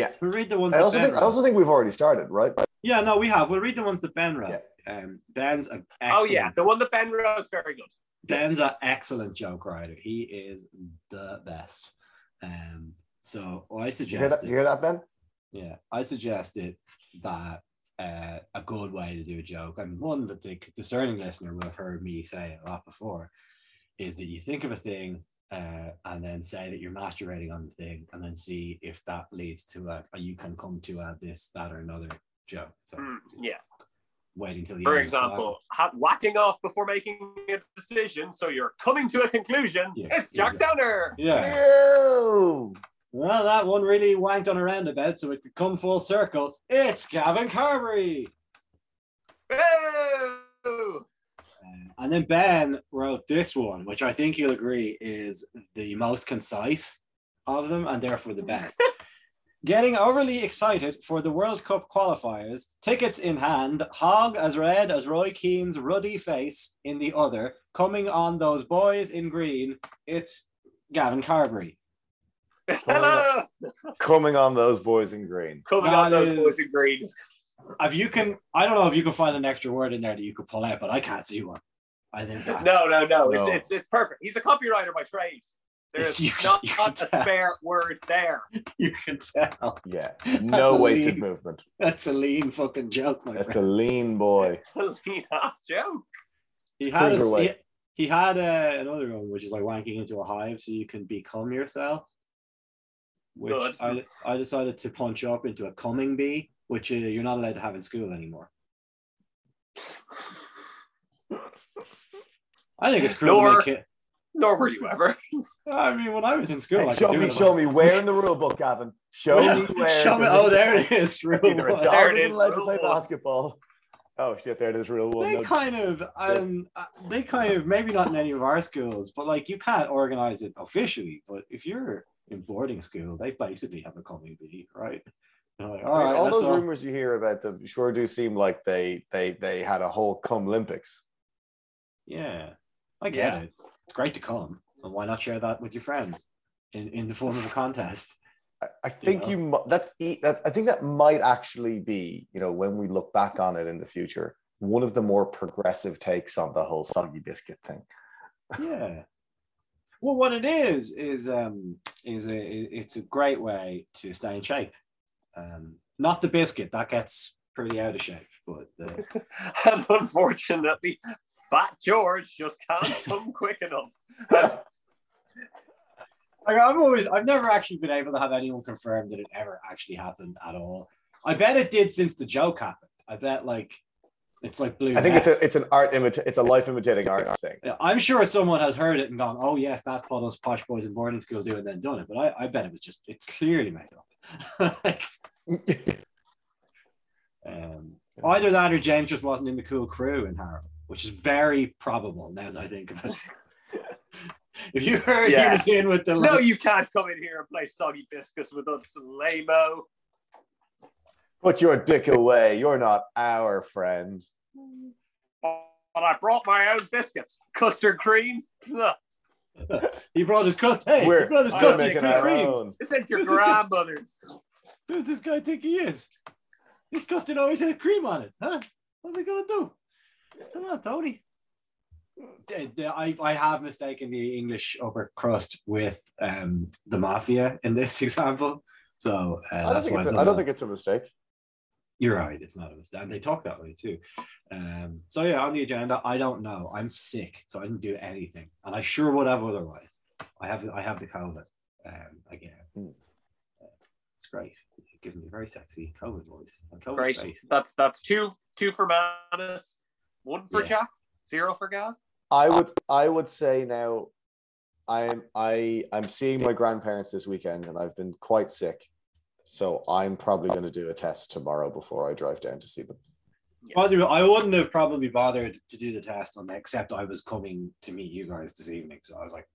Yeah. We'll read the ones I that also Ben think I also think we've already started, right? Yeah, no, we have. We'll read the ones that Ben wrote. Um, Ben's an Oh yeah, the one that Ben wrote is very good. Ben's an excellent joke writer. He is the best. Um, so I You hear that? suggested, You hear that, Ben? yeah, I suggested that uh, a good way to do a joke, and one that the discerning listener will have heard me say a lot before, is that you think of a thing uh, and then say that you're masturbating on the thing, and then see if that leads to a, a you can come to a this, that, or another joke. So Hmm, yeah. waiting till the For end. example, ha- whacking off before making a decision, so you're coming to a conclusion. Yeah, it's Jack exactly. Downer. yeah. Ew. Well, that one really wanked on a roundabout, so it could come full circle. It's Gavin Carberry. Boo! And then Ben wrote this one, which I think you'll agree is the most concise of them and therefore the best. Getting overly excited for the World Cup qualifiers, tickets in hand, hog as red as Roy Keane's ruddy face in the other, coming on those boys in green. It's Gavin Carberry. Hello. Coming on those boys in green. Coming That on those is- boys in green. If you can, I don't know if you can find an extra word in there that you could pull out, but I can't see one. I think that's No, no, no. It's, No. it's it's perfect. He's a copywriter by trade. There's You- not, you not can a spare word there. you can tell. Yeah. No wasted lean- movement. That's a lean fucking joke, my friend. That's a lean boy. It's a lean ass joke. He had a, he, he had uh, another one, which is like wanking into a hive so you can become yourself. Which Good. I, I decided to punch up into a coming bee, which uh, you're not allowed to have in school anymore. I think it's cruel. to Nor- make kid- Nor were you ever. I mean, when I was in school, I Hey, could show do me, it. show me where in the rule book, Gavin. Show me where. show me. Oh, there it is. Rule Either a dog There it isn't allowed to play one. basketball. Oh shit! There it is. Rule one. they No, kind of um uh, they kind of maybe not in any of our schools but like you can't organize it officially but if you're in boarding school they basically have a coming bee right They're like, all I mean, right all that's those all. rumors you hear about them sure do seem like they they they had a whole cum Olympics. yeah i get Yeah. it it's great to come and why not share that with your friends in, in the form of a contest I, I think know? you, that's that I think that might actually be you know when we look back on it in the future one of the more progressive takes on the whole soggy biscuit thing. yeah well what it is is um is a it's a great way to stay in shape um not the biscuit that gets pretty out of shape but the uh, and unfortunately, Fat George just can't come quick enough. And Like I've always, I've never actually been able to have anyone confirm that it ever actually happened at all. I bet it did since the joke happened. I bet like it's like blue. I think it's a it's an art imita- it's a life imitating art thing. Yeah, I'm sure someone has heard it and gone, "Oh yes, that's what those posh boys in boarding school do," and then done it. But I, I bet it was just, it's clearly made up. Like, um, either that or James just wasn't in the cool crew in Harrow, which is very probable now that I think of it. if you heard he was in with the no, you can't come in here and play soggy biscuits with us, lame-o. Put your dick away. You're not our friend. But I brought my own biscuits, custard creams. Ugh, he brought his custard. Hey, We're, he brought his custard making cream. our creams. own. This ain't your This is grandmother's. Who does this guy think he is? This custard always had cream on it, huh? What are we gonna do? Come on, Tony. The- the- I, I have mistaken the English upper crust with um, the mafia in this example. So uh, I don't, that's think why it's I a, done I don't think it's a mistake. You're right. It's not a mistake. And they talk that way too. Um, so yeah, on the agenda, I don't know. I'm sick, so I didn't do anything, and I sure would have otherwise. I have I have the COVID um, again. Mm. Uh, it's great. It gives me a very sexy COVID voice. And COVID Great. face. That's that's two two for Manus, one for Yeah. Jack, zero for Gav. I would I would say now I'm I I'm seeing my grandparents this weekend and I've been quite sick. So I'm probably going to do a test tomorrow before I drive down to see them. By the way, I wouldn't have probably bothered to do the test on except I was coming to meet you guys this evening. So I was like,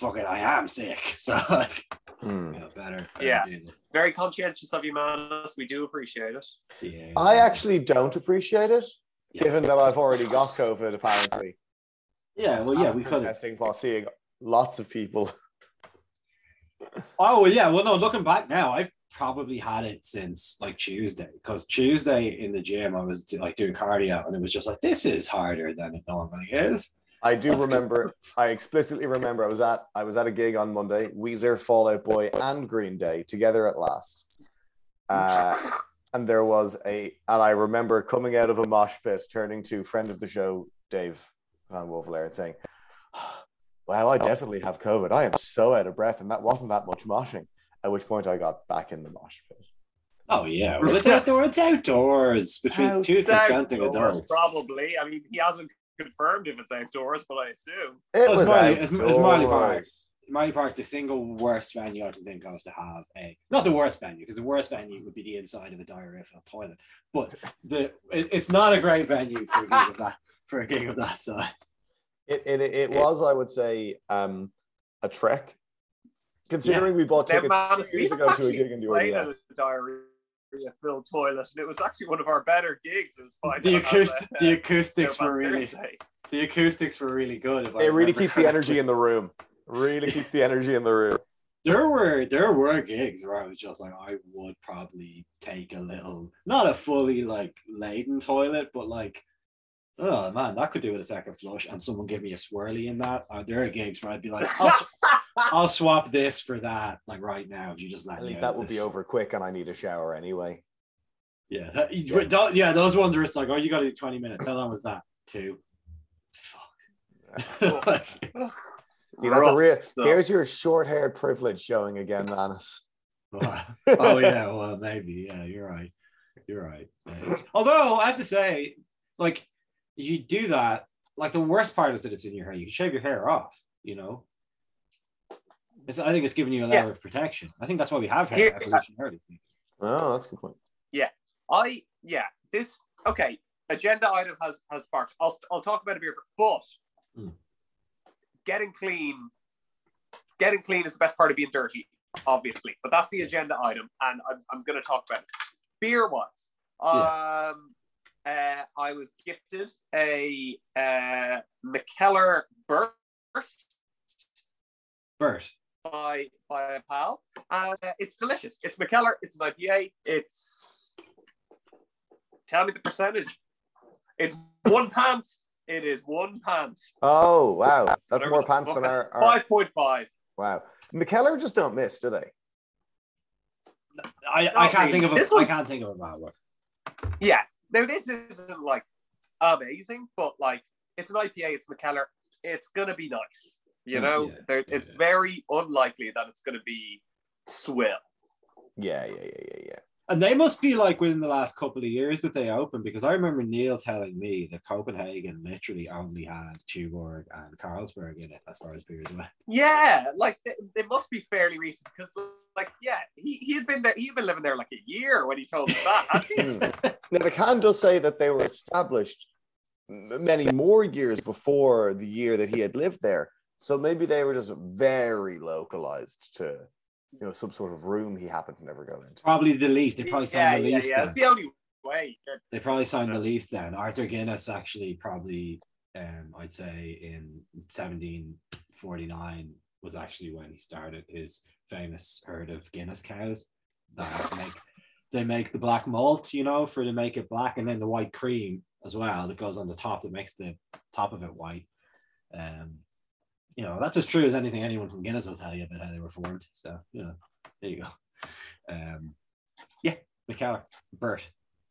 fuck it, I am sick. So like, Hmm. yeah, better. better Yeah. do Very conscientious of you, Manus. We do appreciate it. yeah. I actually don't appreciate it, Yeah. given that I've already got COVID apparently. Yeah, well, yeah, we After could testing while seeing lots of people. Oh yeah. Well, no. Looking back now, I've probably had it since like Tuesday because Tuesday in the gym I was do- like doing cardio and it was just like this is harder than it normally is. I do That's good. remember. I explicitly remember. I was at. I was at a gig on Monday. Weezer, Fall Out Boy, and Green Day together at last. Uh, and there was a. And I remember coming out of a mosh pit, turning to friend of the show, Dave Van Wolfelair, and saying, "Wow, I definitely have COVID. I am so out of breath, and that wasn't that much moshing." At which point, I got back in the mosh pit. Oh yeah, well, it's outdoors. It's outdoors between two consenting adults. Probably. I mean, he hasn't confirmed if it's outdoors, but I assume. It it's was Marlay- it's- it's Marlay Park. outdoors. Marlay Park, the single worst venue I can think of to have a not the worst venue because the worst venue would be the inside of a diarrhea filled toilet, but the it, it's not a great venue for a gig of that for a gig of that size. It, it, it was, I would say, um, a trek. Considering we bought tickets man, two years ago to a actually gig in the played at RDS. a filled toilet, and it was actually one of our better gigs. As far The as, acoustic uh, the acoustics were really Thursday. the acoustics were really good. if I It really remember keeps the energy in the room. Really keeps the energy in the room. there were there were gigs where I was just like I would probably take a little not a fully like laden toilet, but like oh man, that could do with a second flush and someone give me a swirly in that. Uh, there are gigs where I'd be like, I'll, sw- I'll swap this for that, like right now, if you just let At me least that will be over quick, and I need a shower anyway. Yeah, that- you- tho- yeah, those ones where it's like, oh, you got to do 20 minutes. How long was that? Two. Fuck. Like, See, that's a Rough real. stuff. There's your short-haired privilege showing again, Manus. oh yeah, well maybe yeah, you're right, you're right. Yeah, Although I have to say, like you do that, like the worst part is that it's in your hair. You can shave your hair off, you know. It's, I think it's giving you a layer Yeah. of protection. I think that's why we have hair Here- evolutionarily. Oh, that's a good point. Yeah, I yeah. This okay. Agenda item has has sparked. I'll I'll talk about it here, but Hmm. getting clean, getting clean is the best part of being dirty, obviously. But that's the agenda item, and I'm I'm going to talk about it. Beer wise, um, uh, I was gifted a uh, Mikkeller Burst Bert, by by a pal. Uh, it's delicious. It's Mikkeller. It's an IPA. It's tell me the percentage. It's one pant. It is one pant. Oh, wow, that's Whatever more the pants than our. our Five point five. wow, Mikkeller just don't miss, do they? I, I can't think of really. a, This I can't think of a bad one. Yeah. Now this isn't like amazing, but like it's an IPA. It's Mikkeller. It's gonna be nice. You Mm, know, yeah, there, it's yeah. very unlikely that it's gonna be swill. Yeah, yeah, yeah, yeah, yeah. And they must be like within the last couple of years that they opened because I remember Neil telling me that Copenhagen literally only had Tuborg and Carlsberg in it as far as beers went. Yeah, like it, it must be fairly recent because, like, yeah, he, he had been there. He had been living there like a year when he told us that. hadn't he? Now the can does say that they were established many more years before the year that he had lived there. So maybe they were just very localized to, you know, some sort of room he happened to never go into. Probably the least. They probably yeah, signed the yeah, lease yeah. then. It's the only way. They probably signed the least then. Arthur Guinness actually probably, um, I'd say in 1749 was actually when he started his famous herd of Guinness cows that make they make the black malt, you know, for to make it black, and then the white cream as well that goes on the top that makes the top of it white. Um, you know, that's as true as anything anyone from Guinness will tell you about how they were formed. So, you know, there you go. Um, yeah, Mikkeller, Bert,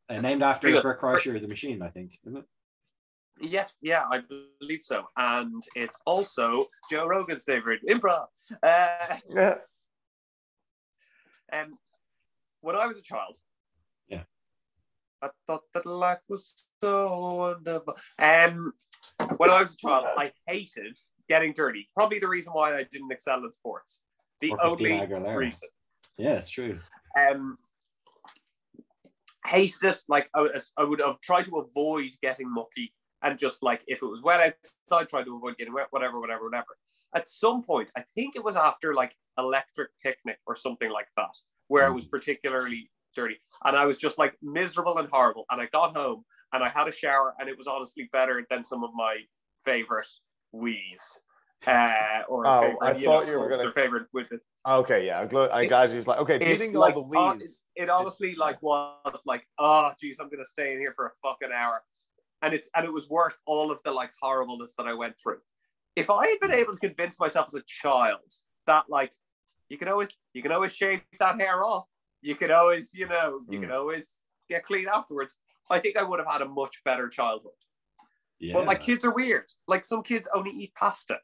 uh, named after Very good. Bert Kreischer, the machine, I think, isn't it? Yes, yeah, I believe so. And it's also Joe Rogan's favorite improv. Uh, Yeah. um, when I was a child, Yeah. I thought that life was so wonderful. Um, when I was a child, I hated getting dirty. Probably the reason why I didn't excel in sports. The only reason. Yeah, it's true. um, haste it. Like I, I would have tried to avoid getting mucky and just like if it was wet outside, try to avoid getting wet, whatever, whatever, whatever. At some point, I think it was after like electric picnic or something like that, where it was particularly dirty, and I was just like miserable and horrible. And I got home and I had a shower, and it was honestly better than some of my favorite wees. Uh, or Oh, favorite, I you thought know, you were gonna- favorite with it. Okay, yeah. I'm gl- I'm It- you're like, okay, It's beating all like, the uh, wheeze. it honestly like was like, oh geez, I'm gonna stay in here for a fucking hour. And it's and it was worth all of the like horribleness that I went through. If I had been able to convince myself as a child that like you can always you can always shave that hair off, you can always, you know, you Mm. can always get clean afterwards, I think I would have had a much better childhood. Yeah. But my kids are weird. Like some kids only eat pasta.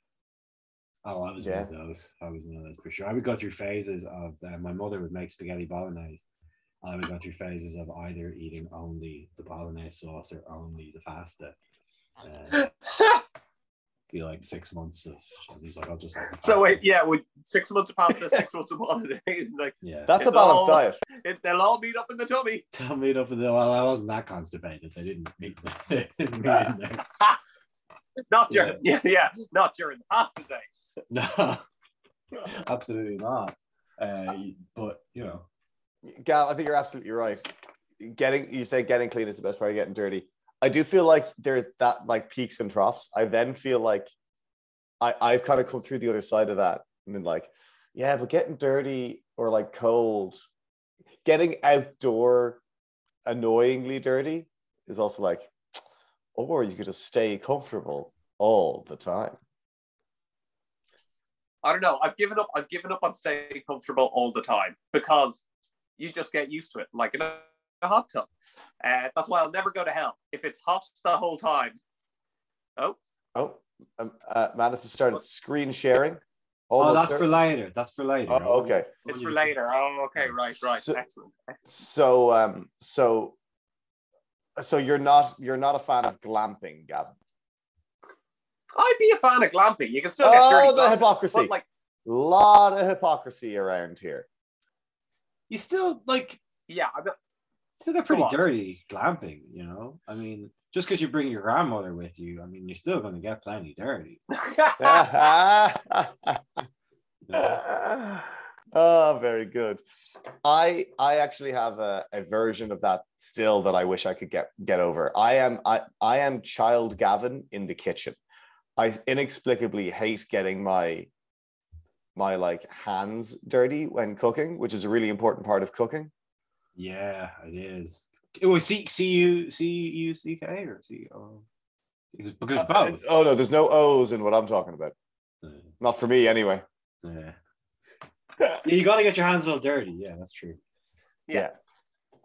Oh, I was Yeah. one of those. I was one of those for sure. I would go through phases of uh, my mother would make spaghetti bolognese. I would go through phases of either eating only the bolognese sauce or only the pasta. Uh, be like six months of. He's like, I'll just. Have so wait, yeah, with six months of pasta, six months of holidays, like yeah. That's a balanced all- diet. it, they'll all meet up in the tummy. Tell me up in the well, I wasn't that constipated. They didn't meet, they didn't meet in there. Not during, yeah. yeah, not during the pasta days. No, absolutely not. Uh, but you know, Gal, I think you're absolutely right. Getting you say getting clean is the best part of getting dirty. I do feel like there's that like peaks and troughs. I then feel like I, I've kind of come through the other side of that and been like, yeah, but getting dirty or like cold, getting outdoor annoyingly dirty is also like, or you could just stay comfortable all the time. I don't know. I've given up. I've given up on staying comfortable all the time because you just get used to it, like in a, a hot tub. Uh, that's why I'll never go to hell if it's hot the whole time. Oh, Oh, um, uh, Madison started screen sharing. oh, that's there. for later. That's for later. Oh, okay. it's for later. Oh, okay, right, right, So- excellent. So um so so you're not you're not a fan of glamping, Gavin. I'd be a fan of glamping. You can still get dirty. Oh, the glamping, hypocrisy. but like, lot of hypocrisy around here. You still like yeah, I'm not, still a pretty dirty glamping. You know, I mean, just because you bring your grandmother with you, I mean, you're still going to get plenty dirty. you oh, very good. I I actually have a, a version of that still that I wish I could get get over. I am I I am child Gavin in the kitchen. I inexplicably hate getting my my like hands dirty when cooking, which is a really important part of cooking. Yeah, it is. Oh, it was C C U C U C K or C oh. O. It's because it's uh, uh, both. oh no, there's no O's in what I'm talking about. Yeah. Not for me anyway. Yeah. Yeah, you got to get your hands a little dirty. Yeah, that's true. Yeah.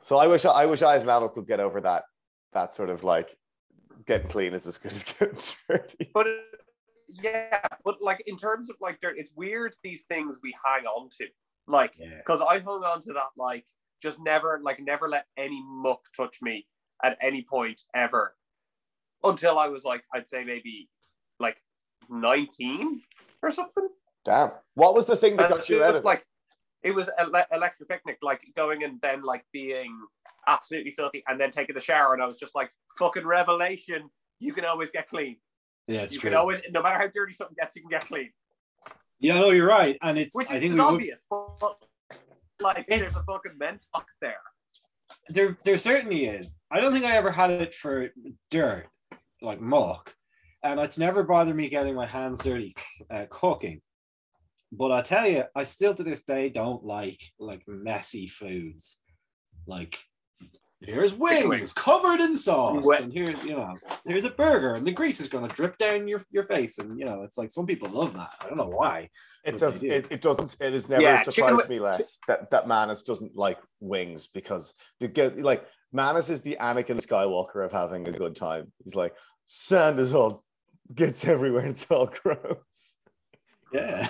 So I wish I wish I as an adult could get over that that sort of like getting clean is as good as getting dirty. but yeah, but like in terms of like dirt, it's weird these things we hang on to. Like, Yeah. because I hung on to that, like, just never, like, never let any muck touch me at any point ever until I was like, I'd say maybe like 19 or something. Damn. What was the thing that And got you it out was of it? like, it was ele- electric picnic, like going and then like being absolutely filthy and then taking the shower. And I was just like, fucking revelation. You can always get clean. Yeah, it's you true. can always, no matter how dirty something gets, you can get clean. yeah, no, you're right, and it's. Which I think is we would, obvious, but like It's- there's a fucking mentalk there. there there certainly is. I don't think I ever had it for dirt, like muck, and it's never bothered me getting my hands dirty uh, cooking. But I tell you, I still to this day don't like like messy foods. Like here's wings, wings. covered in sauce, Wet. and here's you know here's a burger, and the grease is going to drip down your your face, and you know it's like some people love that. I don't know why. It's a do. it, it doesn't it has never Yeah, surprised wi- me less that that Manus doesn't like wings because you get like Manus is the Anakin Skywalker of having a good time. He's like sand is all gets everywhere and it's all gross. Yeah,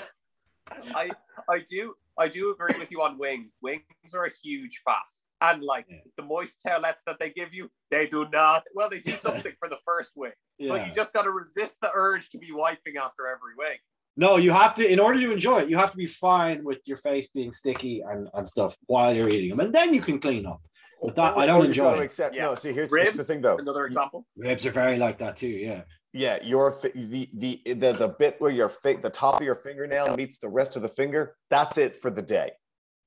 I I do I do agree with you on wings. Wings are a huge faff. And like Yeah. the moist tailets that they give you, they do not. Well, they do something for the first wing, but you just got to resist the urge to be wiping after every wing. No, you have to, in order to enjoy it, you have to be fine with your face being sticky and, and stuff while you're eating them. And then you can clean up. But that, I don't Or enjoy to it. accept. Yeah. No, see here's Ribs, the thing though. Another example. Ribs are very like that too, yeah. Yeah, your the, the the the bit where your fi- the top of your fingernail meets the rest of the finger. That's it for the day.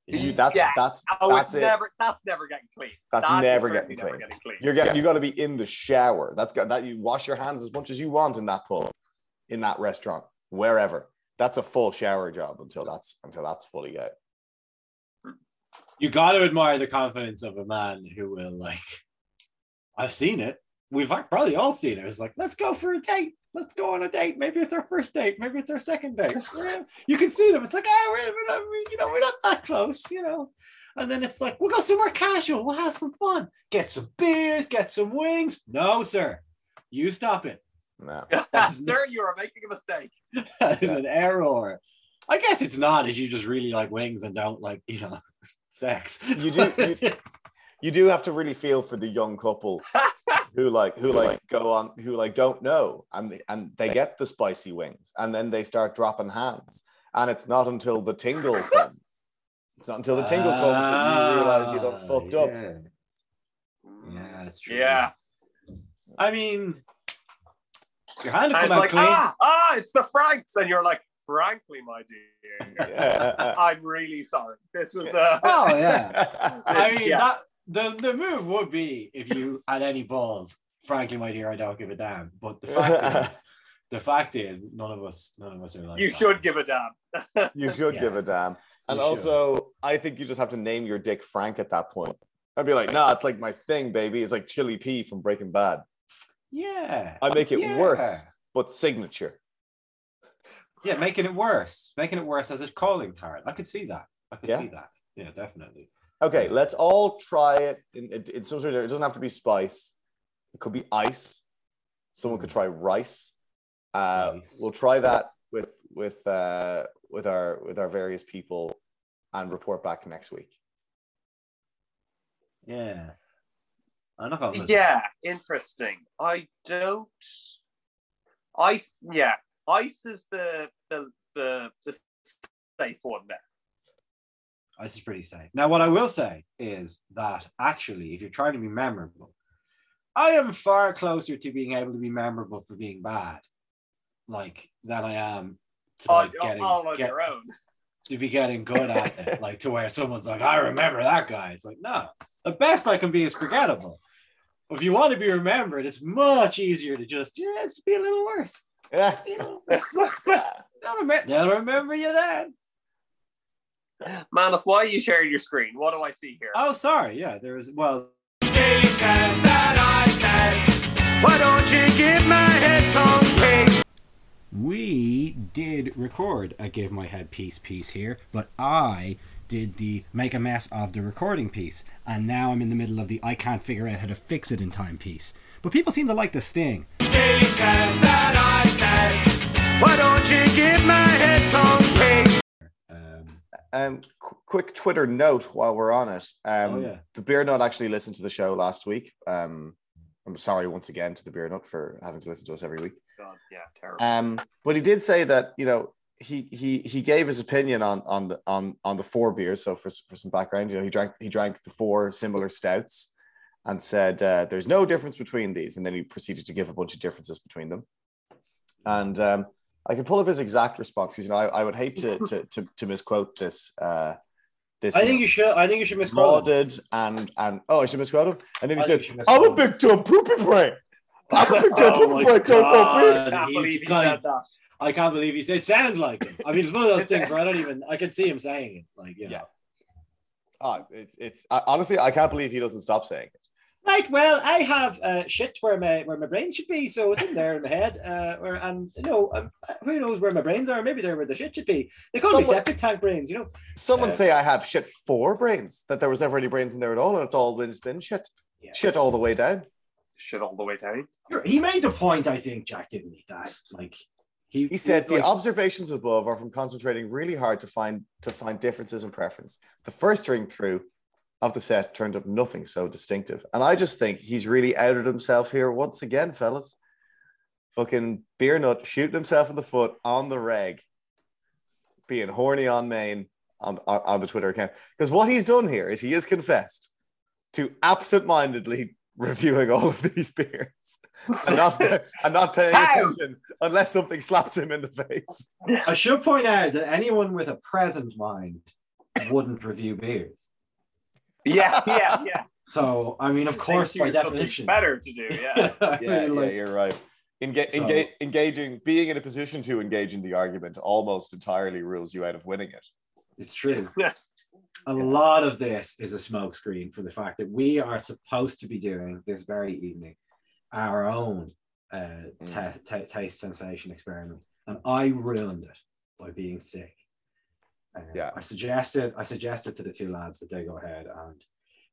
You, that's Yeah. that's Oh, that's it's it. never. That's never getting clean. That's That is never certainly getting never clean. getting clean. You're getting you got to be in the shower. That's got that you wash your hands as much as you want in that pub, in that restaurant, wherever. that's a full shower job until that's until that's fully out. You got to admire the confidence of a man who will like. I've seen it. We've probably all seen it. It's like, let's go for a date. Let's go on a date. Maybe it's our first date. Maybe it's our second date. Yeah. You can see them. It's like, ah, we're, we're not, you know, we're not that close, you know. And then it's like, we'll go somewhere casual. We'll have some fun. Get some beers. Get some wings. No, sir. You stop it. No. Sir, you are making a mistake. That is an error. I guess it's not. If you just really like wings and don't like, you know, sex. You do- you- You do have to really feel for the young couple who like who like go on who like don't know and and they get the spicy wings and then they start dropping hands and it's not until the tingle comes. It's not until the tingle comes that you realize you got Ah, fucked up. yeah. Yeah, that's true. Yeah. I mean, your hand will And come out like, clean. ah, ah, it's the Franks. And you're like, frankly, my dear, Yeah. I'm really sorry. This was uh Oh yeah. I mean Yeah. that the the move would be if you had any balls. Frankly, my dear, I don't give a damn. But the fact is, the fact is, none of us, none of us are like. you that. should give a damn. you should Yeah. give a damn. And You should. also, I think you just have to name your dick Frank at that point. I'd be like, nah, it's like my thing, baby. It's like Chili P from Breaking Bad. Yeah. I make it Yeah. worse, but signature. Yeah, making it worse, making it worse as a calling card. I could see that. I could Yeah. see that. Yeah, definitely. Okay, let's all try it in, in, in some sort of. It doesn't have to be spice. It could be ice. Someone could try rice. Uh, Rice. We'll try that with with uh, with our with our various people, and report back next week. Yeah. I'm not gonna. Yeah, interesting. I don't. Ice, yeah, ice is the the the, the safe one there. This is pretty safe. Now, what I will say is that actually, if you're trying to be memorable, I am far closer to being able to be memorable for being bad, like than I am to All, like, getting all on get- your own. to be getting good at it, like to where someone's like, I remember that guy. It's like, no, the best I can be is forgettable. If you want to be remembered, it's much easier to just just be a little worse. Yeah. Just be a little worse. They'll, remember, they'll remember you then. Manus, why are you sharing your screen? What do I see here? Oh, sorry. Yeah, there was well. Why don't you give my head some case? We did record a Give My Head Peace piece here, but I did the make a mess of the recording piece, and now I'm in the middle of the I can't figure out how to fix it in time piece. But people seem to like the sting. Why don't you give my head some case? Um, qu- quick Twitter note while we're on it. Um, Oh, yeah. The Beer Nut actually listened to the show last week. Um, I'm sorry once again to the Beer Nut for having to listen to us every week. God, yeah, terrible. Um, but he did say that you know he he he gave his opinion on on the on on the four beers. So for for some background, you know he drank he drank the four similar stouts and said uh, there's no difference between these, and then he proceeded to give a bunch of differences between them. And um, I can pull up his exact response because you know I, I would hate to to to, to misquote this. Uh, this I think you should. I think you should misquote. it. lauded and and oh I should misquote him. And then he I said, think you should "I'm a big dumb poopy brain." I'm a big dumb Oh poopy my brain. Don't go beer. I can't believe he said. I can't believe he said. It sounds like him. I mean, it's one of those things where I don't even. I can see him saying it. Like, you know. Yeah. Oh, it's it's I, honestly I can't believe he doesn't stop saying it. Right. Well, I have uh, shit where my where my brains should be, so it's in there in my head. Uh, where, and you know, um, who knows where my brains are? Maybe they're where the shit should be. They call me Someone- septic tank brains. You know. Someone Uh, say I have shit four brains that there was never any brains in there at all, and it's all been just been shit, Yeah. shit all the way down. Shit all the way down. He made the point, I think, Jack, didn't he? That like he He said the like, observations above are from concentrating really hard to find to find differences in preference. The first drink through of the set turned up nothing so distinctive, and I just think he's really outed himself here once again, fellas. Fucking beer nut shooting himself in the foot on the reg, being horny on main on, on, on the Twitter account. Because what he's done here is he has confessed to absent-mindedly reviewing all of these beers and not and not paying How? attention unless something slaps him in the face. I should point out that anyone with a present mind wouldn't review beers. Yeah, yeah, yeah. So I mean, of course, by definition, better to do. Yeah. I Yeah, mean, yeah, you're right. Enga- So- enga- engaging, being in a position to engage in the argument almost entirely rules you out of winning it. It's true. a lot of this is a smokescreen for the fact that we are supposed to be doing this very evening our own uh, ta- ta- taste sensation experiment, and I ruined it by being sick. Yeah. I suggested I suggested to the two lads that they go ahead and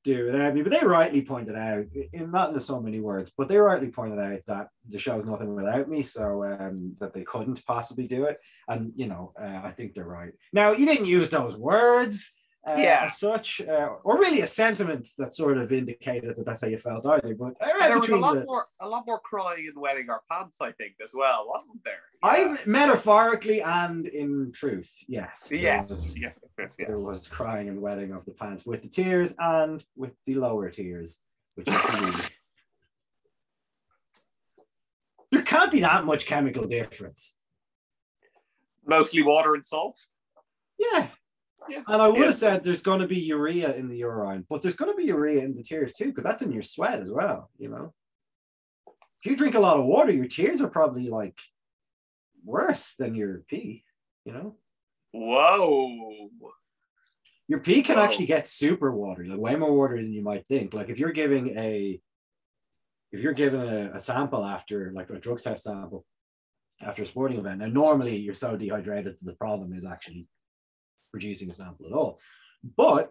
do it without me, but they rightly pointed out, in not in so many words, but they rightly pointed out that the show's nothing without me, so um, that they couldn't possibly do it. And you know, uh, I think they're right. Now, you didn't use those words, uh, Yeah. as such, uh, or really a sentiment that sort of indicated that that's how you felt either. But I read there was a lot the, more, a lot more crying and wetting our pants, I think, as well, wasn't there? I metaphorically and in truth, yes, yes, was- yes, yes, there was crying and wetting of the pants with the tears and with the lower tears, which is there can't be that much chemical difference. Mostly water and salt. Yeah. Yeah. And I would Yeah. have said there's going to be urea in the urine, but there's going to be urea in the tears too, because that's in your sweat as well. You know, if you drink a lot of water, your tears are probably like worse than your pee. You know, Whoa. your pee can Whoa. actually get super watery, like way more water than you might think. Like if you're giving a, if you're giving a, a sample after like a drug test sample after a sporting event, and normally you're so dehydrated that the problem is actually producing a sample at all. But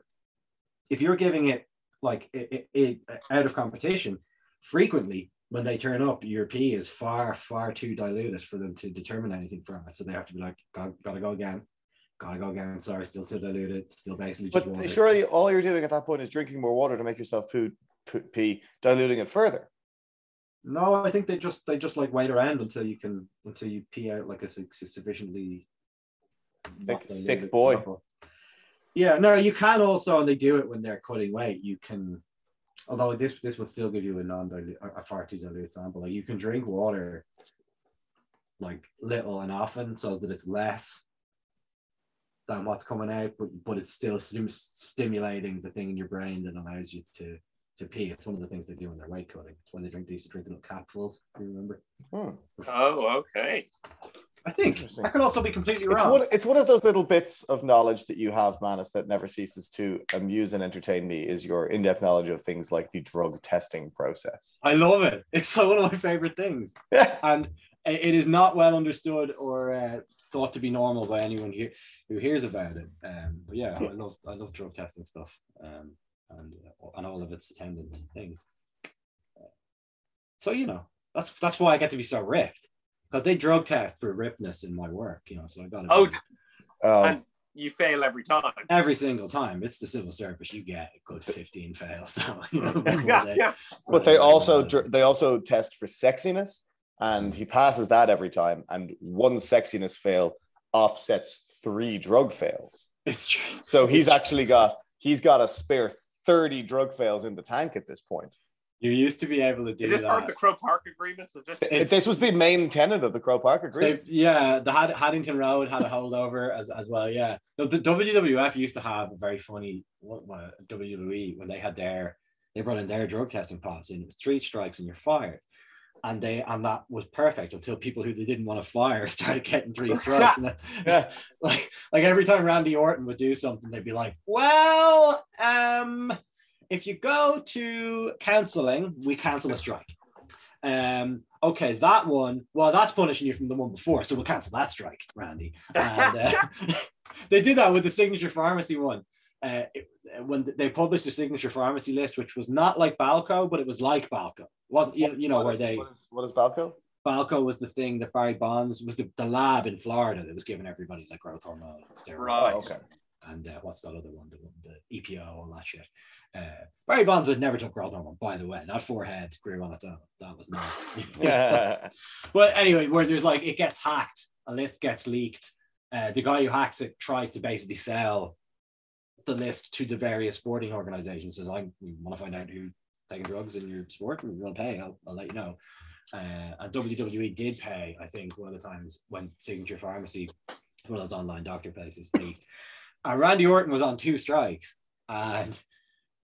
if you're giving it like it, it, it out of competition, frequently when they turn up, your pee is far, far too diluted for them to determine anything from it. So they have to be like, Got, gotta go again, gotta go again. Sorry, still too diluted, still basically just But water. surely all you're doing at that point is drinking more water to make yourself poo, poo, pee, diluting it further. No, I think they just they just like wait around until you can until you pee out like a su- sufficiently Thick- thick boy. sample. Yeah, no, you can also, and they do it when they're cutting weight. You can, although this this would still give you a non dilute a far too dilute sample. Like you can drink water like little and often so that it's less than what's coming out, but but it's still stim- stimulating the thing in your brain that allows you to to pee. It's one of the things they do when they're weight cutting. It's when they drink these drink little capfuls. Do you remember? Hmm. Oh, okay. I think I could also be completely It's wrong. one, it's one of those little bits of knowledge that you have, Manus, that never ceases to amuse and entertain me is your in-depth knowledge of things like the drug testing process. I love it. It's so one of my favorite things, Yeah. and it it is not well understood or uh, thought to be normal by anyone here who hears about it. Um, but yeah, I love I love drug testing stuff, um, and uh, and all of its attendant things. So you know that's that's why I get to be so ripped because they drug test for ripness in my work. You know, so I got Oh, Um, and you fail every time. every single time. It's the civil service. You get a good fifteen fails. though, you know, Yeah, they- yeah. but they also dr- they also test for sexiness, and he passes that every time. And one sexiness fail offsets three drug fails. It's true. So he's It's- actually got he's got a spare thirty drug fails in the tank at this point. You used to be able to do Is this that. part of the Croke Park agreement? Is this? It's- this was the main tenant of the Croke Park agreement. Yeah, the Had- Haddington Road had a holdover as, as well. Yeah, no, the WWF used to have a very funny what, what WWE when they had their they brought in their drug testing policy and it was three strikes and you're fired, and they and that was perfect until people who they didn't want to fire started getting three strikes and then, Yeah. like like every time Randy Orton would do something they'd be like, well, um, if you go to counseling, we cancel a strike. Um, okay, that one, well, that's punishing you from the one before, so we'll cancel that strike, Randy. And uh, they did that with the signature pharmacy one. Uh, it- when they published the signature pharmacy list, which was not like Balco, but it was like Balco. wasn't you, you know What where is- they what is, what is Balco? Balco was the thing that Barry Bonds was the, the lab in Florida that was giving everybody like growth hormone and steroids. Right. Okay. And uh, what's that other one? The, the EPO, all that shit. Uh, Barry Bonds had never took growth hormone, by the way. That forehead grew on its own. That was not. Yeah. But anyway, where there's like it gets hacked, a list gets leaked. Uh, the guy who hacks it tries to basically sell the list to the various sporting organizations. Says, "I want to find out who taking drugs in your sport. and We'll pay. I'll, I'll let you know." Uh, and WWE did pay. I think one of the times when Signature Pharmacy, one of those online doctor places, leaked. And Randy Orton was on two strikes, and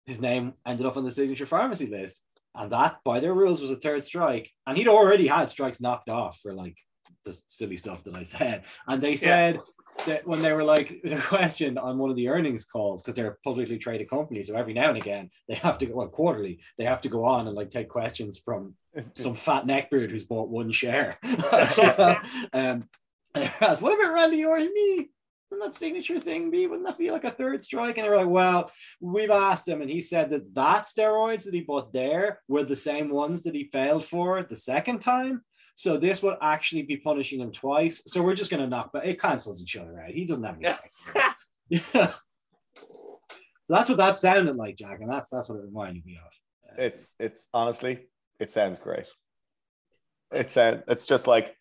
his name ended up on the Signature Pharmacy list. and that by their rules was a third strike. And he'd already had strikes knocked off for like the silly stuff that I said. And they said that when they were like the question on one of the earnings calls, because they're a publicly traded company, so every now and again they have to go well, quarterly, they have to go on and like take questions from some fat neckbeard who's bought one share. um, and they asked, what about Randy Orton? Wouldn't that signature thing be? Wouldn't that be like a third strike? And they were like, well, we've asked him, and he said that that steroids that he bought there were the same ones that he failed for the second time. So this would actually be punishing him twice. So we're just going to knock, but it cancels each other out. He doesn't have any strikes. yeah. So that's what that sounded like, Jack, and that's that's what it reminded me of. It's it's honestly, it sounds great. It's uh, it's just like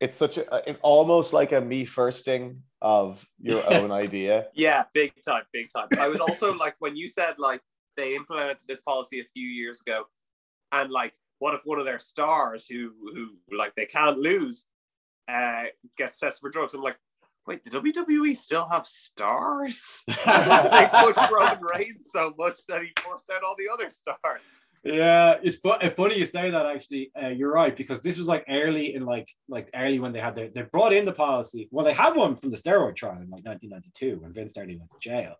it's such a it's almost like a me firsting of your own idea. Yeah, big time, big time. I was also like when you said like they implemented this policy a few years ago, and like what if one of their stars who who like they can't lose uh gets tested for drugs? I'm like, wait, the WWE still have stars? they pushed Roman Reigns so much that he forced out all the other stars. Yeah, it's, fu- it's funny you say that. Actually, uh, you're right because this was like early in like like early when they had their they brought in the policy. Well, they had one from the steroid trial in like 1992 when Vince nearly went to jail.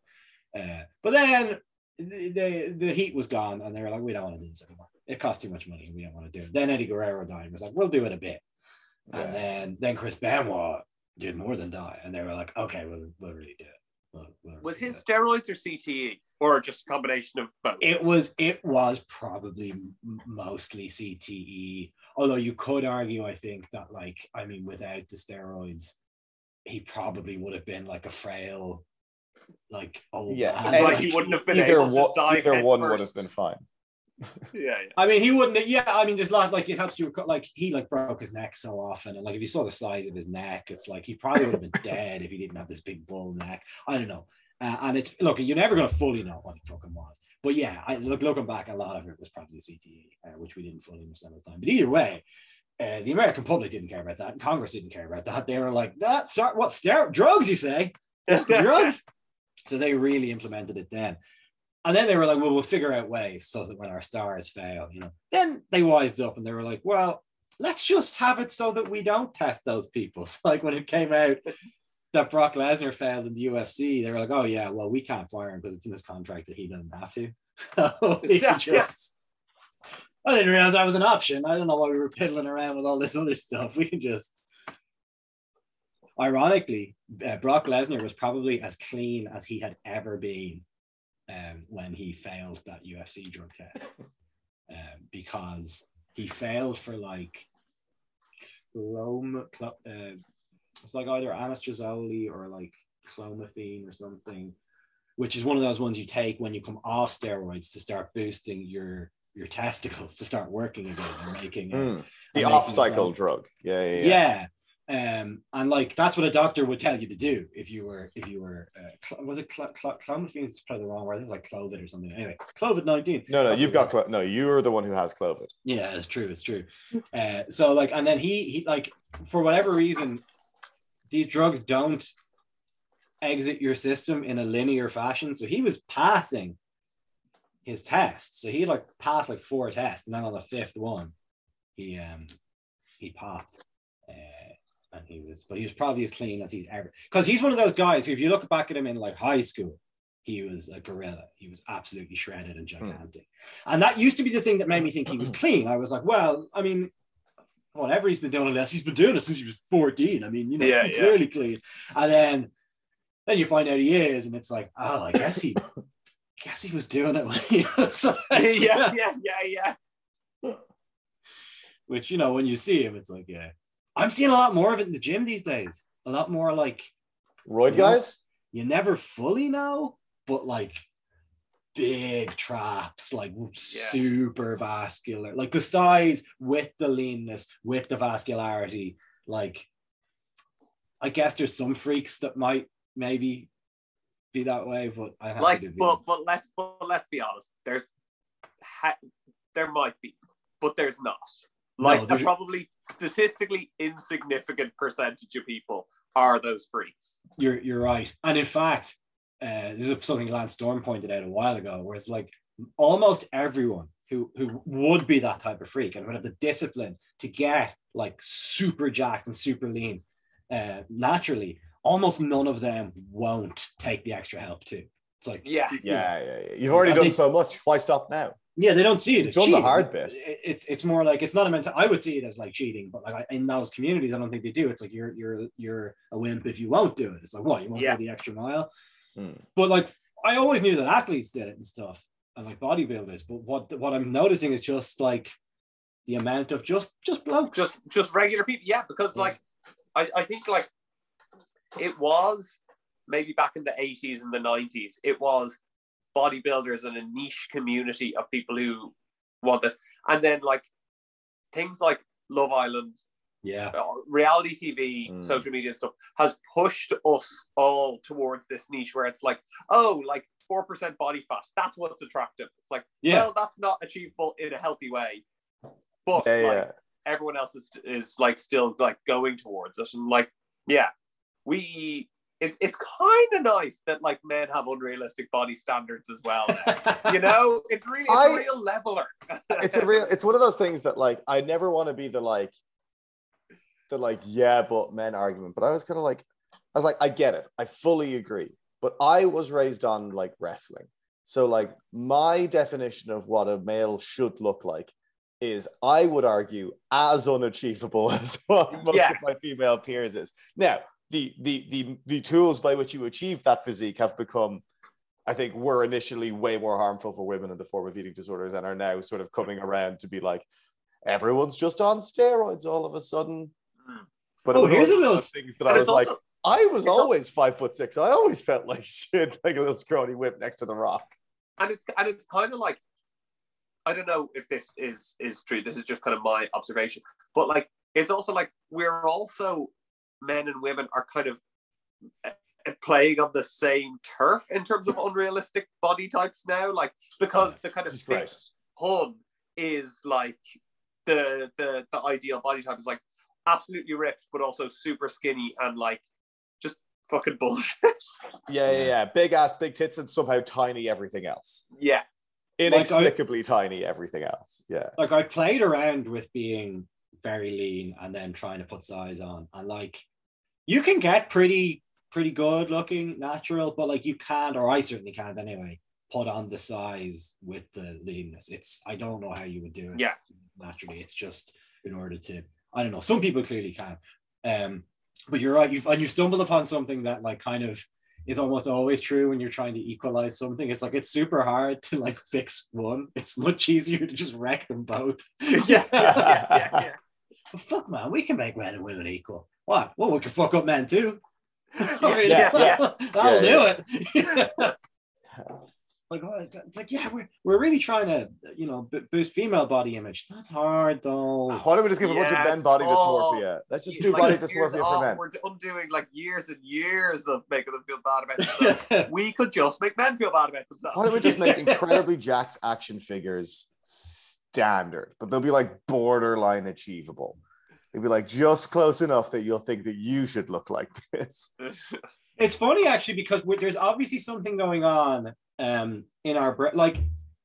Uh, but then the, the heat was gone, and they were like, we don't want to do this anymore. It costs too much money. We don't want to do it. Then Eddie Guerrero died. and was like, we'll do it a bit. Yeah. And then then Chris Benoit did more than die, and they were like, okay, we'll we'll really do it. We'll, we'll Was really his do it. steroids or CTE or just a combination of both? It was it was probably mostly CTE. Although you could argue, I think that like I mean, without the steroids, he probably would have been like a frail, like old Yeah, man. like Like, he wouldn't have been Either able to dive either head one would have been fine. Yeah, yeah. I mean, he wouldn't. Yeah, I mean, there's lots like it helps you. Like he like broke his neck so often, and like if you saw the size of his neck, it's like he probably would have been dead if he didn't have this big bull neck. I don't know. Uh, and it's look, you're never gonna fully know what it fucking was. But yeah, I look looking back, a lot of it was probably CTE, uh, which we didn't fully understand at the time. But either way, uh, the American public didn't care about that, and Congress didn't care about that. They were like, "That sorry, what steroid drugs? You say drugs?" So they really implemented it then. And then they were like, well, we'll figure out ways so that when our stars fail, you know, then they wised up and they were like, well, let's just have it so that we don't test those people. So like when it came out that Brock Lesnar failed in the UFC, they were like, oh yeah, well, we can't fire him because it's in his contract that he doesn't have to. Yeah, just I didn't realize that was an option. I don't know why we were piddling around with all this other stuff. We can just ironically, uh, Brock Lesnar was probably as clean as he had ever been um, when he failed that UFC drug test um, because he failed for like cl- uh, it's like either anastrozole or like clomiphene or something, which is one of those ones you take when you come off steroids to start boosting your your testicles to start working again and making Mm. and The making off cycle own- drug. Yeah, yeah, yeah. yeah. Um, and like that's what a doctor would tell you to do if you were if you were uh, cl- was it cl- cl- clomiphene is probably the wrong word I think like clovid or something anyway COVID nineteen No, no, That's you've got clo- no. You're the one who has COVID. yeah, it's true. It's true. Uh, so like, and then he he like for whatever reason, these drugs don't exit your system in a linear fashion. So he was passing his tests. So he like passed like four tests, and then on the fifth one, he um he popped. Uh, and he was, but he was probably as clean as he's ever. Because he's one of those guys who, if you look back at him in like high school, he was a gorilla. He was absolutely shredded and gigantic. And that used to be the thing that made me think he was clean. I was like, well, I mean, whatever he's been doing, unless he's been doing it since he was 14. I mean, you know, Yeah, he's yeah. clearly clean. And then then you find out he is, and it's like, oh, I guess he guess he was doing it when he was like, yeah, yeah, yeah, yeah. which you know, when you see him, it's like, yeah. I'm seeing a lot more of it in the gym these days. A lot more like Roid Yeah. guys. you never fully know, but like big traps, like super vascular, like the size with the leanness, with the vascularity. Like, I guess there's some freaks that might maybe be that way, but I have Like, but but let's but let's be honest. There's ha- there might be, but there's not. Like a there's- probably statistically insignificant percentage of people are those freaks. You're you're right, and in fact, uh, this is something Lance Storm pointed out a while ago, where it's like almost everyone who who would be that type of freak and would have the discipline to get like super jacked and super lean uh, naturally, almost none of them won't take the extra help too. It's like Yeah. Yeah, yeah, yeah. You've already I done think- so much. Why stop now? Yeah, they don't see it as Done the hard bit. It's it's more like it's not a mental. I would see it as like cheating, but like I- in those communities, I don't think they do. It's like you're you're you're a wimp if you won't do it. It's like what you won't Yeah. go the extra mile. Hmm. But like I always knew that athletes did it and stuff, and like bodybuilders. But what what I'm noticing is just like the amount of just just blokes. just just regular people yeah because Yeah. like I, I think like it was maybe back in the 80s and the 90s it was bodybuilders and a niche community of people who want this and then like things like love island yeah, reality tv Mm. social media and stuff has pushed us all towards this niche where it's like oh like 4% body fat that's what's attractive it's like yeah. well that's not achievable in a healthy way but Yeah, like yeah. everyone else is is like still like going towards it and like yeah we it's it's kind of nice that like men have unrealistic body standards as well you know it's really it's a I- real leveler it's a real it's one of those things that like I never want to be the like the like yeah but men argument but I was kind of like I was like I get it I fully agree but I was raised on like wrestling so like my definition of what a male should look like is I would argue as unachievable as what most Yeah. of my female peers is now the the the the tools by which you achieve that physique have become I think were initially way more harmful for women in the form of eating disorders and are now sort of coming around to be like everyone's just on steroids all of a sudden. But Oh, here's one a of little- those things that I was like, also- I was always five foot six. I always felt like shit, like a little scrawny whip next to the rock. and it's and it's kind of like I don't know if this is is true. This is just kind of my observation, but like it's also like we're also men and women are kind of uh, playing on the same turf in terms of unrealistic body types now. Like because the kind of fit hun is like the the the ideal body type is like absolutely ripped, but also super skinny and like just fucking bullshit. Yeah, yeah, yeah. Big ass, big tits, and somehow tiny everything else. yeah, Inexplicably tiny everything else. Yeah. like I've played around with being very lean and then trying to put size on, and like you can get pretty pretty good looking natural, but like you can't, or I certainly can't anyway, put on the size with the leanness. It's I don't know how you would do it. Yeah. naturally, it's just in order to I don't know. Some people clearly can, um, but you're right. You've and you stumbled upon something that like kind of is almost always true when you're trying to equalize something. It's like it's super hard to like fix one. It's much easier to just wreck them both. yeah, yeah, yeah, yeah. yeah. But fuck, man, we can make men and women equal. What? Well, we can fuck up men too. Yeah, yeah, yeah. That'll Yeah, do it. Like, oh, it's it's like, yeah, we're, we're really trying to, you know, b- boost female body image. That's hard though. Why don't we just give a bunch of men body all- dysmorphia? Let's just do Like, body dysmorphia off, for men. We're undoing like years and years of making them feel bad about themselves. we could just make men feel bad about themselves. Why don't we just make incredibly jacked action figures standard, but they'll be like borderline achievable. They'll be like just close enough that you'll think that you should look like this. it's funny actually because there's obviously something going on um in our bra- like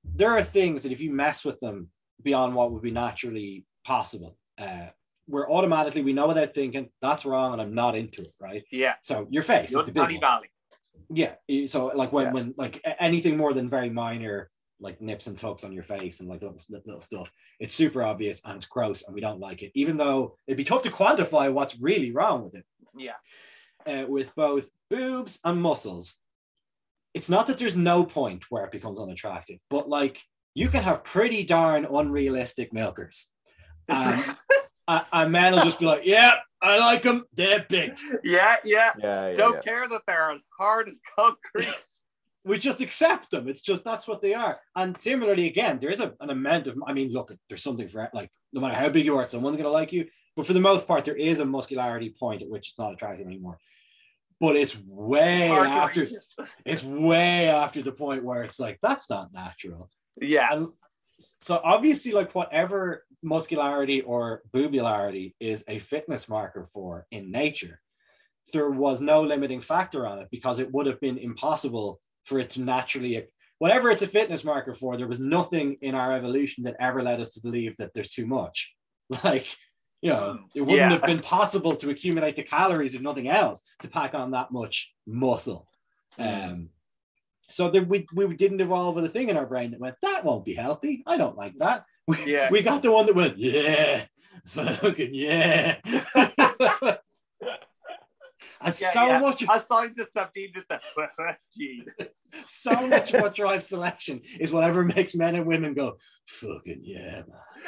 there are things that if you mess with them beyond what would be naturally possible uh we're automatically we know without thinking that's wrong and i'm not into it right yeah, so your face the is the big one. valley. yeah so like when Yeah. when like anything more than very minor like nips and tucks on your face and like little, little stuff it's super obvious and it's gross and we don't like it even though it'd be tough to quantify what's really wrong with it Yeah, uh, with both boobs and muscles, it's not that there's no point where it becomes unattractive, but like you can have pretty darn unrealistic milkers. Um, and, and men will just be like, yeah, I like them. They're big. yeah, yeah. Yeah, yeah, Don't yeah. care that they're as hard as concrete. We just accept them. It's just that's what they are. And similarly, again, there is a, an amount of, I mean, look, there's something for like, no matter how big you are, someone's going to like you. But for the most part, there is a muscularity point at which it's not attractive anymore. But it's way after it's way after the point where it's like that's not natural Yeah, and so obviously like whatever muscularity or boobularity is a fitness marker for in nature there was no limiting factor on it because it would have been impossible for it to naturally whatever it's a fitness marker for, there was nothing in our evolution that ever led us to believe that there's too much. Like, you know, it wouldn't Yeah. have been possible to accumulate the calories if nothing else to pack on that much muscle. Um, so that we, we didn't evolve with a thing in our brain that went, that won't be healthy. I don't like that. We, Yeah. we got the one that went, yeah, fucking yeah. And Yeah, so yeah. much As scientists have deemed it that. Gee. so much of what drives selection is whatever makes men and women go, fucking yeah,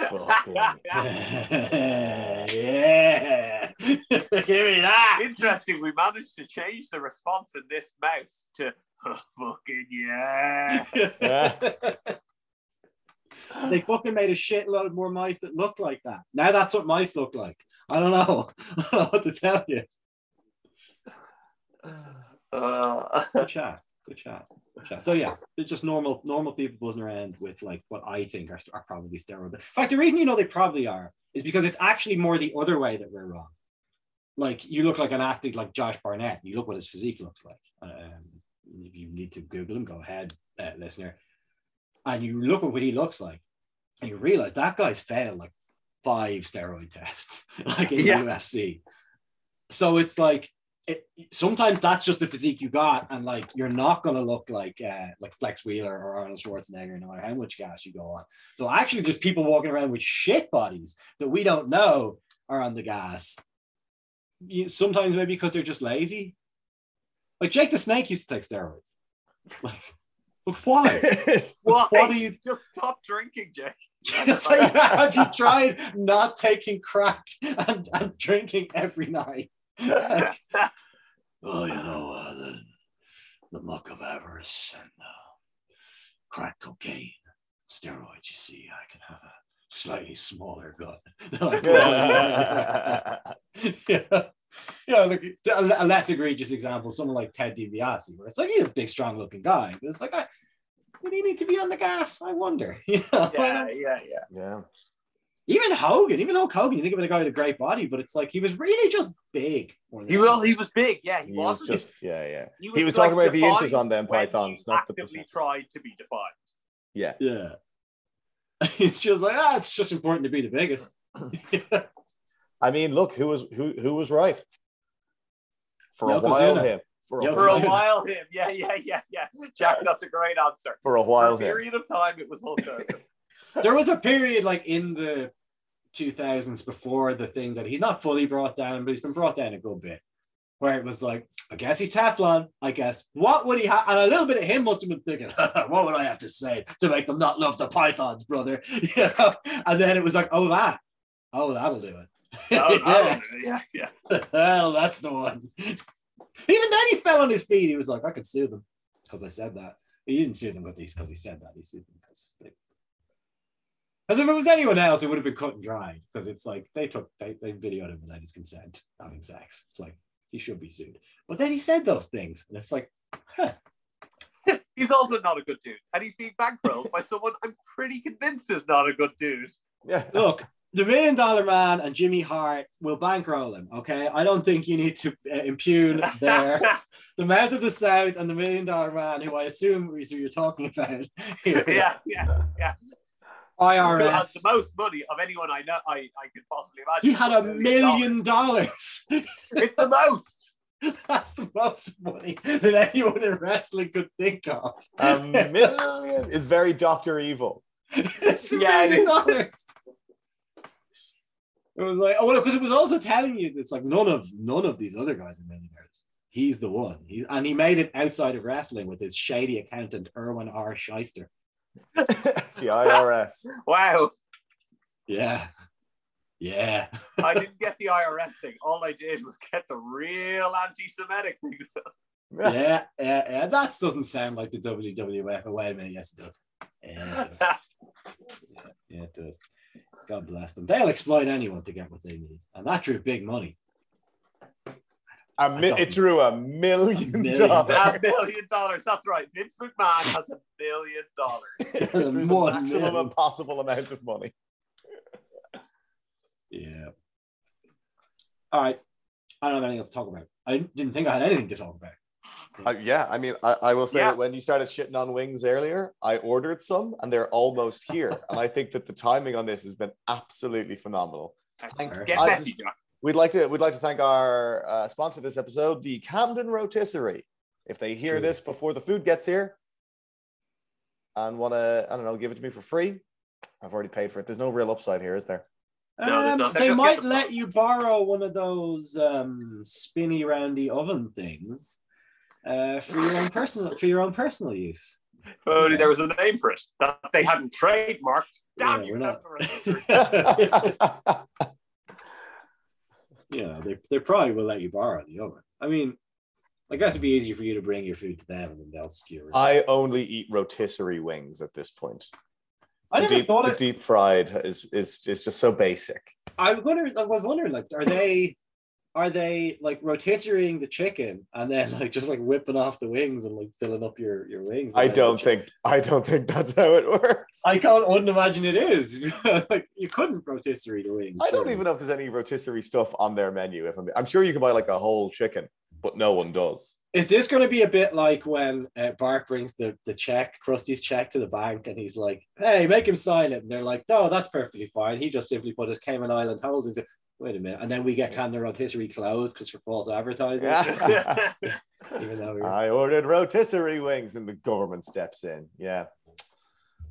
Fucking- man. yeah. Give me that. Interesting. We managed to change the response in this mouse to fucking yeah. Yeah. they fucking made a shitload more mice that looked like that. Now that's what mice look like. I don't know. I don't know what to tell you. Uh, Good chat. Good chat. Good chat. So yeah, they're just normal normal people buzzing around with like what I think are, are probably steroids. In fact, the reason you know they probably are is because it's actually more the other way that we're wrong. Like you look like an athlete like Josh Barnett. You look what his physique looks like. Um, if you need to Google him, go ahead, uh, listener. And you look at what he looks like, and you realize that guy's failed like five steroid tests, like in Yeah. the UFC. So it's like it, sometimes that's just the physique you got, and like you're not gonna look like uh, like Flex Wheeler or Arnold Schwarzenegger, no matter how much gas you go on. So actually, there's people walking around with shit bodies that we don't know are on the gas. You, sometimes maybe because they're just lazy. Like Jake the Snake used to take steroids. Like, but why? why? What do you? Just stop drinking, Jake. It's have you tried not taking crack and, and drinking every night? Like, oh, you know, uh, the, the muck of avarice and uh, crack cocaine, steroids, you see, I can have a slightly smaller gut. Like, yeah. Yeah, like a a less egregious example, someone like Ted DiBiase, where it's like he's a big, strong-looking guy, but it's like, I, did he need to be on the gas? I wonder. You know, Yeah, yeah, yeah. yeah. Even Hogan, even Hulk Hogan, you think of a guy with a great body, but it's like he was really just big. He will. He was big. Yeah, he, He was wasn't. just yeah, yeah. he He was talking about the inches on them pythons, not the actively percent. tried to be defined. Yeah. Yeah. It's just like, ah, it's just important to be the biggest. I mean, look, who was who who was right? For a while, him. For a, For a Yeah. while, him. Yeah, yeah, yeah, yeah. Jack, that's a great answer. for a For while, a him. period of time, it was Hulk Hogan. there was a period like in the 2000s before the thing that he's not fully brought down, but he's been brought down a good bit. Where it was like, I guess he's Teflon. I guess what would he have? And a little bit of him must have been thinking, what would I have to say to make them not love the pythons, brother? You know? And then it was like, oh, that. Oh, that'll do it. Oh, yeah. oh, yeah, yeah. Hell, that's the one. Even then, he fell on his feet. He was like, I could sue them because I said that. He didn't sue them with these because he said that. He sued them because they. As if it was anyone else, it would have been cut and dried because it's like they took they, they videoed him without his consent having sex. It's like he should be sued. But then he said those things, and it's like, huh. He's also not a good dude, and he's being bankrolled by someone I'm pretty convinced is not a good dude. Yeah. look, the Million Dollar Man and Jimmy Hart will bankroll him. Okay, I don't think you need to uh, impugn their the Mouth of the South and the Million Dollar Man, who I assume is who you're talking about. here. yeah, yeah, yeah. Who has the most money of anyone I know, I, I could possibly imagine. He had a million dollars. dollars. It's the most. That's the most money that anyone in wrestling could think of. A million is very Doctor Evil. it's a Yeah, it million dollars. It was like, oh, well, because it was also telling you it's like none of none of these other guys are millionaires. He's the one. He, and he made it outside of wrestling with his shady accountant Irwin R. Schyster. the IRS. Wow. Yeah. Yeah. I didn't get the IRS thing. All I did was get the real anti-Semitic thing. yeah, yeah, yeah. That doesn't sound like the WWF. Oh, wait a minute. Yes, it does. Yeah, it does. yeah, yeah, it does. God bless them. They'll exploit anyone to get what they need. And that drew big money. A mi- it drew a million Million dollars. a million dollars. That's right. Vince McMahon has a million dollars. It drew the maximum million. possible amount of money. Yeah. All right. I don't have anything else to talk about. I didn't think I had anything to talk about. Uh, yeah, I mean, I, I will say Yeah. that when you started shitting on wings earlier, I ordered some and they're almost here. and I think that the timing on this has been absolutely phenomenal. Fair. Get I- messy, Jack. We'd like to we'd like to thank our uh, sponsor this episode, the Camden Rotisserie. If they hear true. this before the food gets here and want to, I don't know, give it to me for free, I've already paid for it. There's no real upside here, is there? No, there's Um, not. They They just might the let you borrow one of those um, spinny roundy oven things uh, for your own personal for your own personal use. If only there was a name for it that they hadn't trademarked. Damn Yeah, you! we're not- Catherine. you know, they, they probably will let you borrow the oven. I mean, I guess it'd be easier for you to bring your food to them and they'll secure it. I only eat rotisserie wings at this point. I the never deep, thought the it. deep fried is is is just so basic. I wonder. I was wondering, like, are they, are they like rotisserieing the chicken and then like just like whipping off the wings and like filling up your your wings? I don't think I don't think that's how it works. I can't wouldn't imagine it is. like you couldn't rotisserie the wings. I don't even know if there's any rotisserie stuff on their menu. If I'm, I'm sure you can buy like a whole chicken, but no one does. Is this going to be a bit like when uh, Bart brings the the check, Krusty's check to the bank, and he's like, "Hey, make him sign it," and they're like, "No, that's perfectly fine." He just simply put his Cayman Island holds. He's like, Wait a minute, and then we get Camden Rotisserie closed because for false advertising. Yeah. Even though we I ordered rotisserie wings, and the government steps in. Yeah.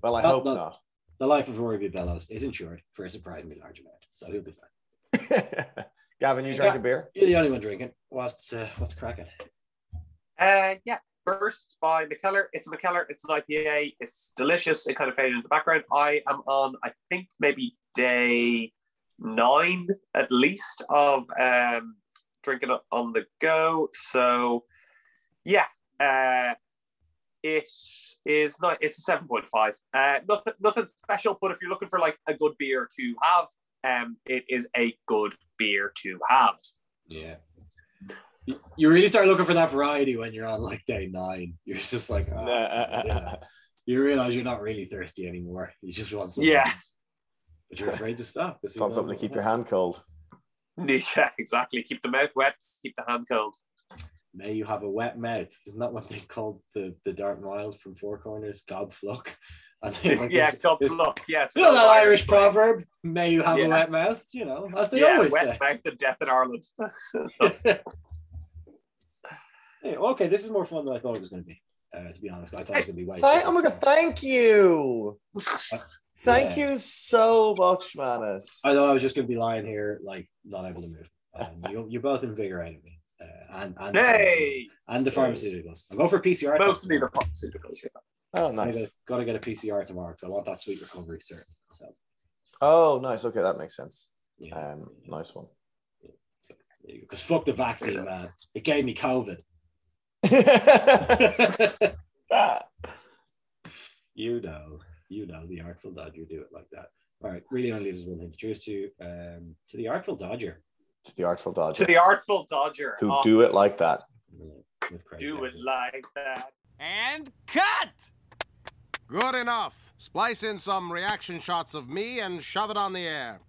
Well, I Well, hope no. not. the life of Rory B. Bellows is insured for a surprisingly large amount, so he'll be fine. Gavin, you Yeah. drank a beer? You're the only one drinking. What's uh, what's cracking? Uh, yeah, Burst by Mikkeller. It's a Mikkeller. It's an IPA. It's delicious. It kind of faded into the background. I am on, I think, maybe day nine at least of um, drinking on the go. So, yeah, uh, it is not. It's a seven point five. Uh, nothing, nothing special. But if you're looking for like a good beer to have, um, it is a good beer to have. Yeah. You- You really start looking for that variety when you're on like day nine. You're just like, oh, yeah. you realize you're not really thirsty anymore. You just want something. Yeah. else. But you're afraid to stop. Just you want something to keep your hand cold. Yeah, exactly. Keep the mouth wet. Keep the hand cold. May you have a wet mouth. Isn't that what they called the, the Dark Wild from Four Corners? Gobfluck. And like yeah, this- God luck. Yeah, it's you know that old Irish proverb? May you have Yeah. a wet mouth, you know, as they yeah, always wet say. mouth and death in Ireland. Yeah, okay, this is more fun than I thought it was going to be. Uh, to be honest, I thought it was going to be way. Thank, oh my god, thank you. Thank Yeah. you so much, Manus. I thought I was just going to be lying here, like not able to move. Um, you, you both invigorated me, uh, and and the, hey, pharmaceutical- and the pharmaceuticals. I'm going for PCR. test mostly the pharmaceuticals. Yeah. Oh, I nice. gotta, gotta get a PCR tomorrow because I want that sweet recovery cert. So Oh, nice. Okay, that makes sense. yeah, Um, nice one. because fuck the vaccine, Very man. It gave me COVID. you know, you know the artful dodger do it like that. All right, really only leaves us one thing. Cheers to um to the artful dodger. to the Artful Dodger. To the artful dodger. who Oh, do it like that. Do it like that. And cut! Good enough. Splice in some reaction shots of me and shove it on the air.